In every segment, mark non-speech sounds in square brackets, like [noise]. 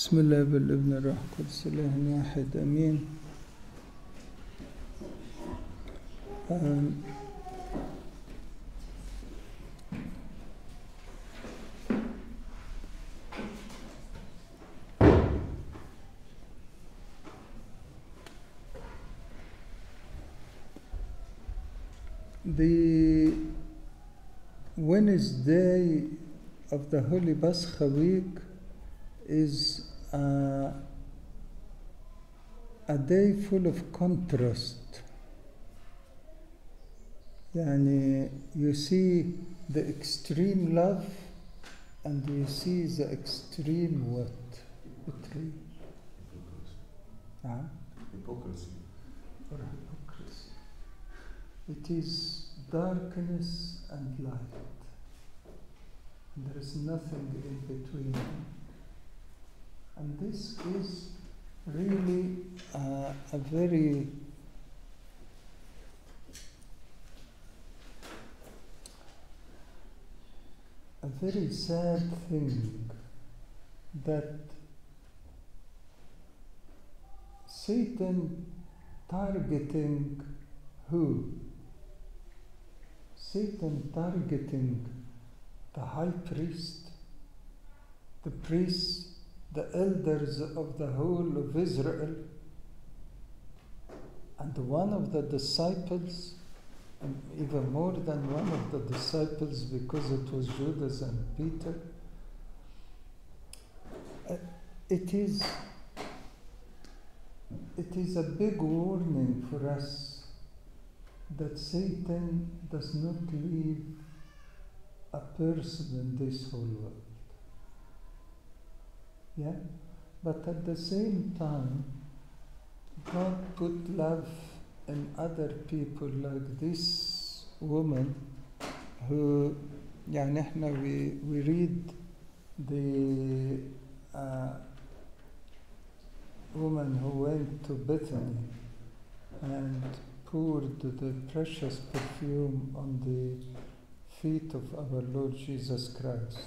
بسم الله بالابن الروح القدس اله واحد أمين. The Wednesday of the Holy Pascha week is uh, a day full of contrast. يعني you see the extreme love and you see the extreme what? Betrayal. Ah, Hypocrisy. or hypocrisy. It is darkness and light. There is nothing in between. And this is really uh, a very a very sad thing that Satan targeting who? Satan targeting the high priest, the priests, the elders of the whole of Israel, and one of the disciples, even more than one of the disciples because it was Judas and Peter. Uh, It is it is a big warning for us that Satan does not leave a person in this whole world. Yeah? But at the same time, God put love in other people like this woman who يعني احنا we, we read the uh, woman who went to Bethany and poured the precious perfume on the feet of our Lord Jesus Christ.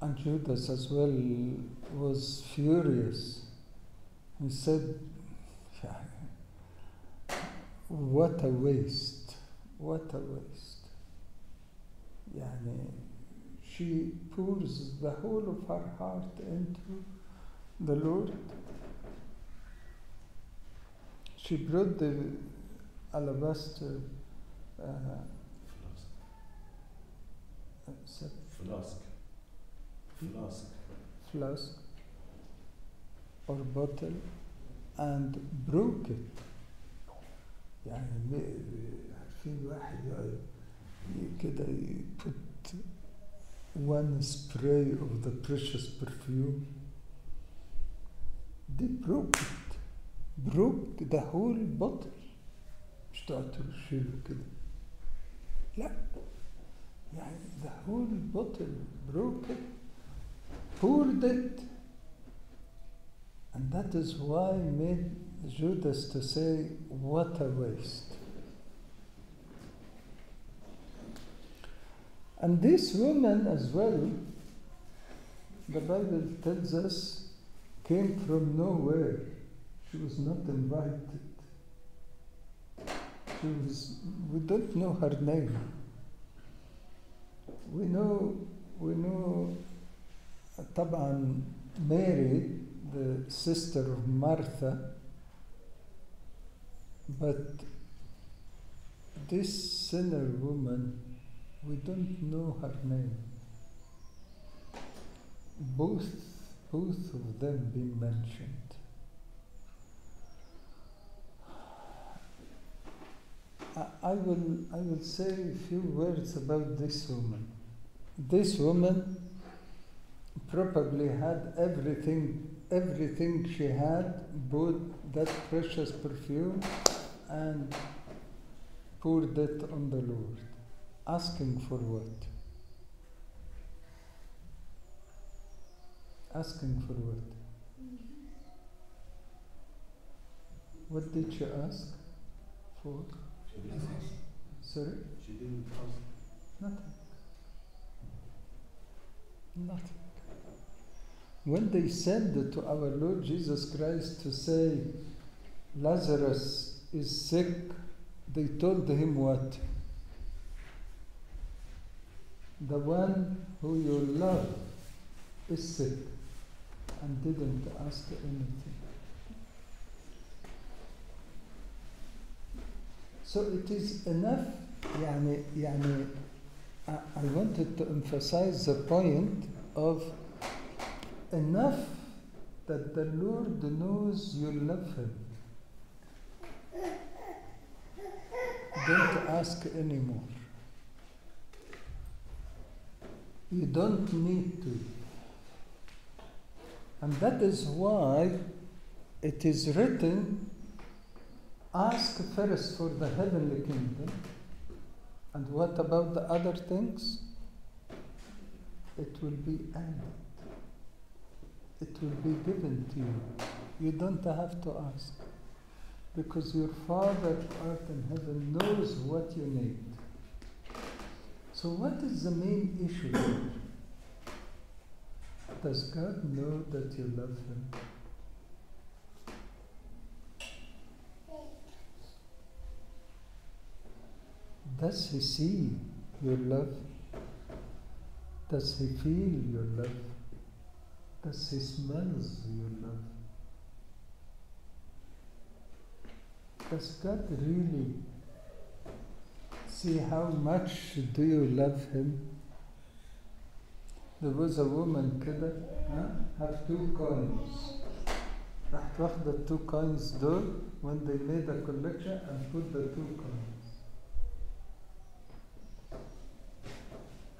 And Judas as well was furious. He said, [laughs] What a waste! What a waste! Yani she pours the whole of her heart into the Lord. She brought the alabaster uh, flask. Uh, uh, Flask. Flask. or bottle and broke it يعني عارفين واحد كده put one spray of the precious perfume they broke it broke the whole bottle مش تقعد ترشله كده لا يعني the whole bottle broke it poured it. And that is why made Judas to say what a waste. And this woman as well the Bible tells us came from nowhere. She was not invited. She was we don't know her name. We know we know طبعا Mary the sister of Martha but this sinner woman we don't know her name both both of them being mentioned I, I will I will say a few words about this woman this woman probably had everything everything she had bought that precious perfume and poured it on the lord asking for what asking for what what did she ask for She didn't ask. sorry She didn't ask. nothing Nothing When they sent to our Lord Jesus Christ to say, Lazarus is sick, they told him what? The one who you love is sick and didn't ask anything. So it is enough يعني يعني I I wanted to emphasize the point of enough that the Lord knows you love Him. Don't ask anymore. You don't need to. And that is why it is written ask first for the heavenly kingdom. And what about the other things? It will be added. It will be given to you. You don't have to ask. Because your Father art in heaven knows what you need. So, what is the main issue here? Does God know that you love Him? Does He see your love? Does He feel your love? Does He smells your love? Does God really see how much do you love Him? There was a woman كده ها have two coins راحت واخدة two coins دول when they made a collection and put the two coins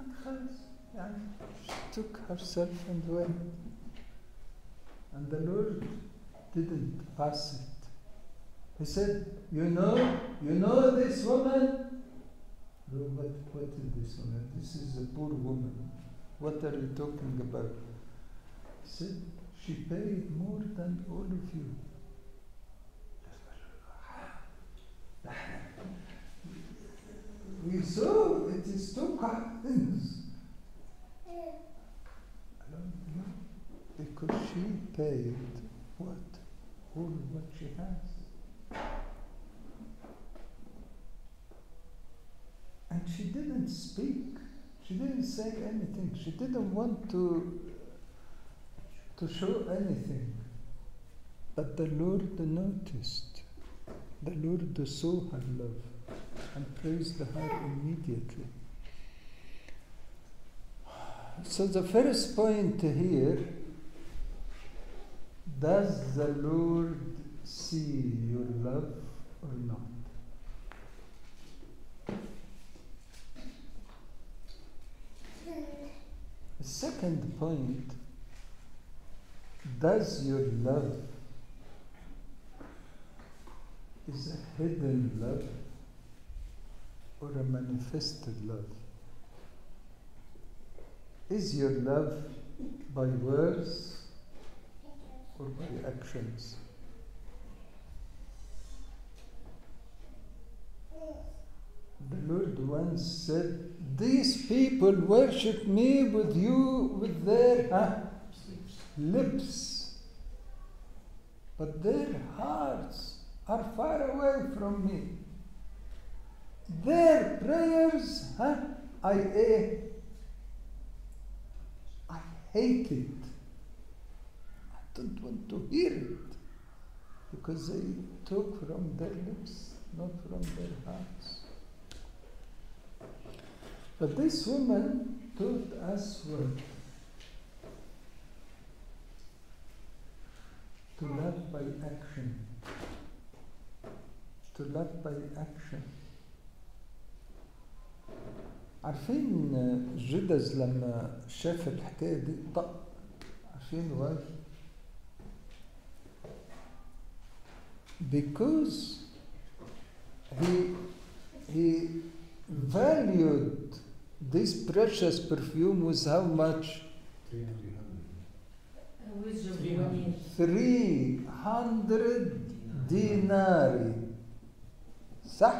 and خلاص يعني she took herself and went and the Lord didn't pass it he said you know you know this woman what, what is this woman this is a poor woman what are you talking about? He said, She paid more than all of you. [laughs] We saw it is two coins. Because she paid what? All what she has. And she didn't speak. She didn't say anything. She didn't want to to show anything. But the Lord noticed. The Lord saw her love and praised her immediately. So the first point here does the Lord see your love or not? The second point does your love is a hidden love or a manifested love? Is your love by words or by actions? The Lord once said, These people worship me with you with their huh, lips, but their hearts are far away from me. Their prayers, huh, I, eh, I hate it. Don't want to hear it because they talk from their lips, not from their hearts. But this woman taught us what? To love by action. To love by action. عارفين جدز لما شاف الحكاية دي طق عارفين واي because he he valued this precious perfume with how much? 300 denarii صح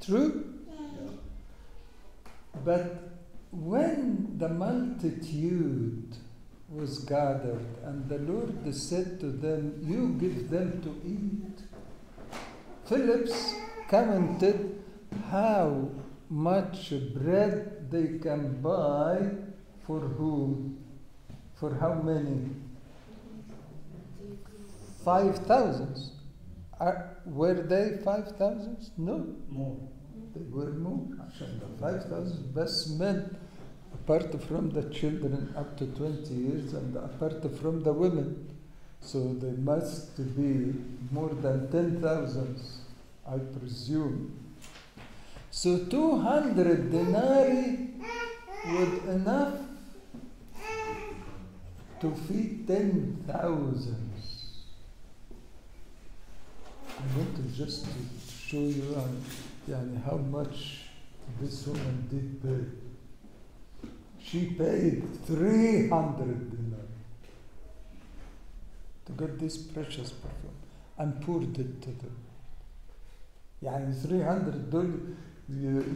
true? But when the multitude was gathered, and the Lord said to them, You give them to eat. Phillips commented how much bread they can buy for whom? For how many? Five thousands. Are, were they five thousands? No. More. They were more. Five thousand best men apart from the children up to 20 years and apart from the women. So there must be more than 10,000, I presume. So 200 denarii would enough to feed 10,000. I want to just show you uh, how much this woman did pay. She paid 300 dinar to get this precious perfume and poured it to them. يعني 300 دول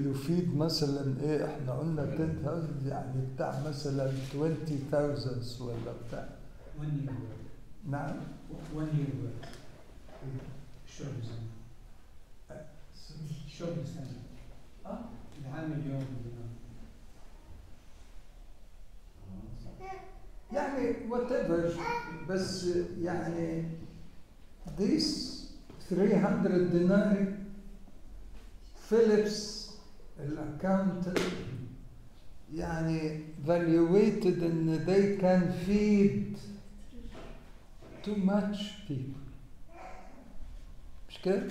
يفيد مثلا إيه إحنا قلنا 10000 يعني بتاع مثلا 20000 ولا بتاع One year work. نعم One year work. شرب سنة. شرب سنة. آه العام اليوم يعني whatever بس يعني this 300 دينار فيليبس الاكاونتنت يعني valuated ان they can feed too much people مش كده؟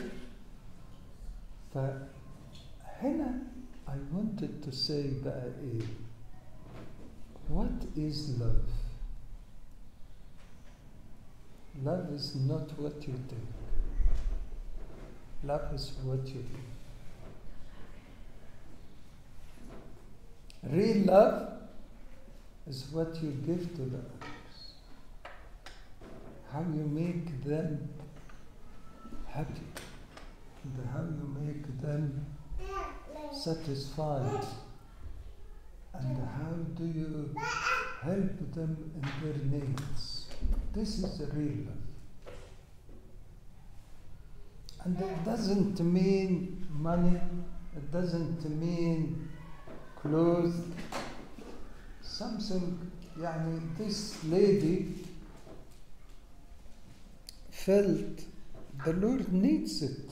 فهنا I wanted to say بقى إيه What is love? Love is not what you think. Love is what you do. Real love is what you give to the others. How you make them happy. And how you make them satisfied. And how do you help them in their needs? This is the real love. And it doesn't mean money, it doesn't mean clothes. Something, يعني this lady felt the Lord needs it.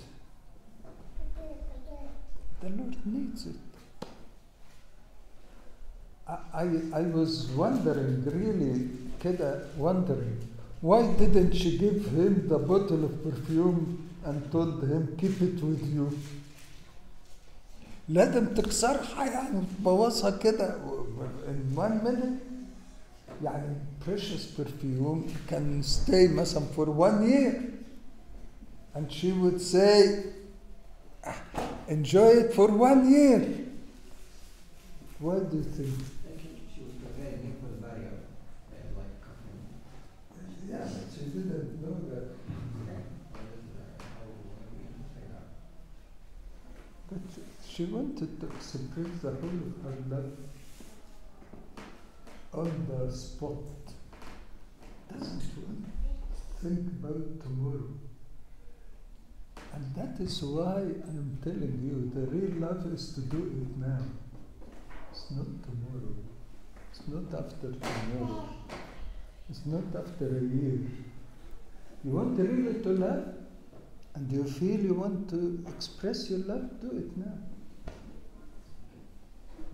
The Lord needs it. I, I, I was wondering, really, كده wondering, why didn't she give him the bottle of perfume and told him, keep it with you? لازم تكسرها يعني تبوظها كده in one minute يعني precious perfume can stay مثلا for one year and she would say "Ah, enjoy it for one year what do you think She wanted to express the whole of her love on the spot. Doesn't want to think about tomorrow. And that is why I'm telling you the real love is to do it now. It's not tomorrow. It's not after tomorrow. It's not after a year. You want really to love? And you feel you want to express your love? Do it now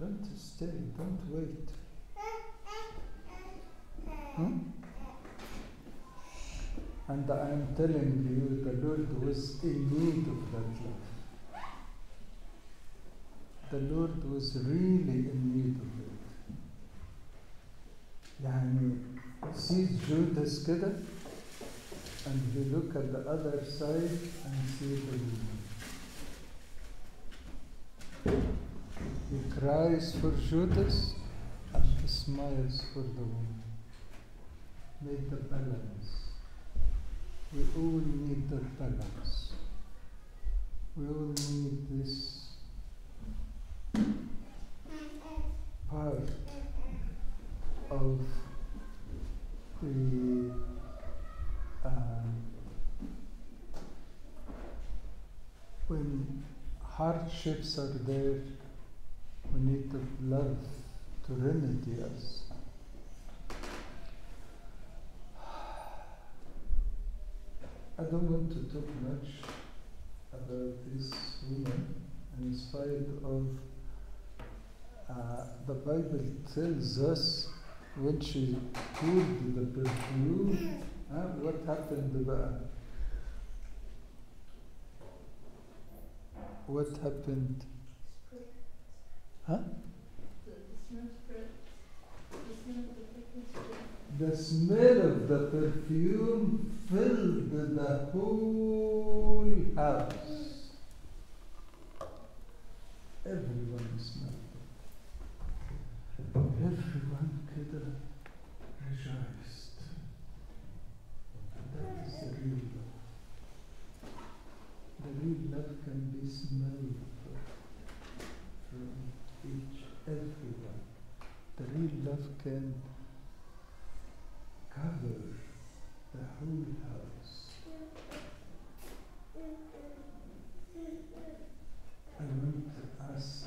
don't stay don't wait Hmm? And I am telling you, the Lord was in need of that love. The Lord was really in need of it. يعني sees Judas كده and he look at the other side and see the woman. He cries for Judas and he smiles for the woman. Make the balance. We all need that balance. We all need this part of the um, when hardships are there, we need the love to remedy us. I don't want to talk much about this woman in spite of uh, the Bible tells us when she poured the perfume, uh, what happened about what happened Huh? The smell of the perfume filled the whole house. Everyone smelled it. Everyone could have rejoiced. And that is the real love. The real love can be smelled. Real love can cover the whole house. I want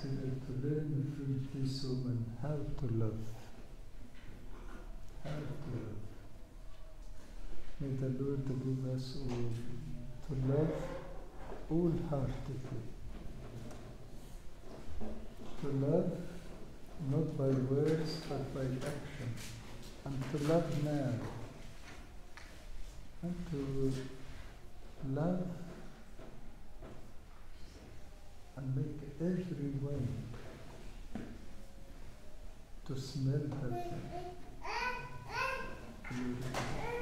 to, to learn from this woman how to love. How to love. May the Lord give us all to love wholeheartedly. To love not by words but by action. And to love now. And to love and make everyone to smell. Beautiful.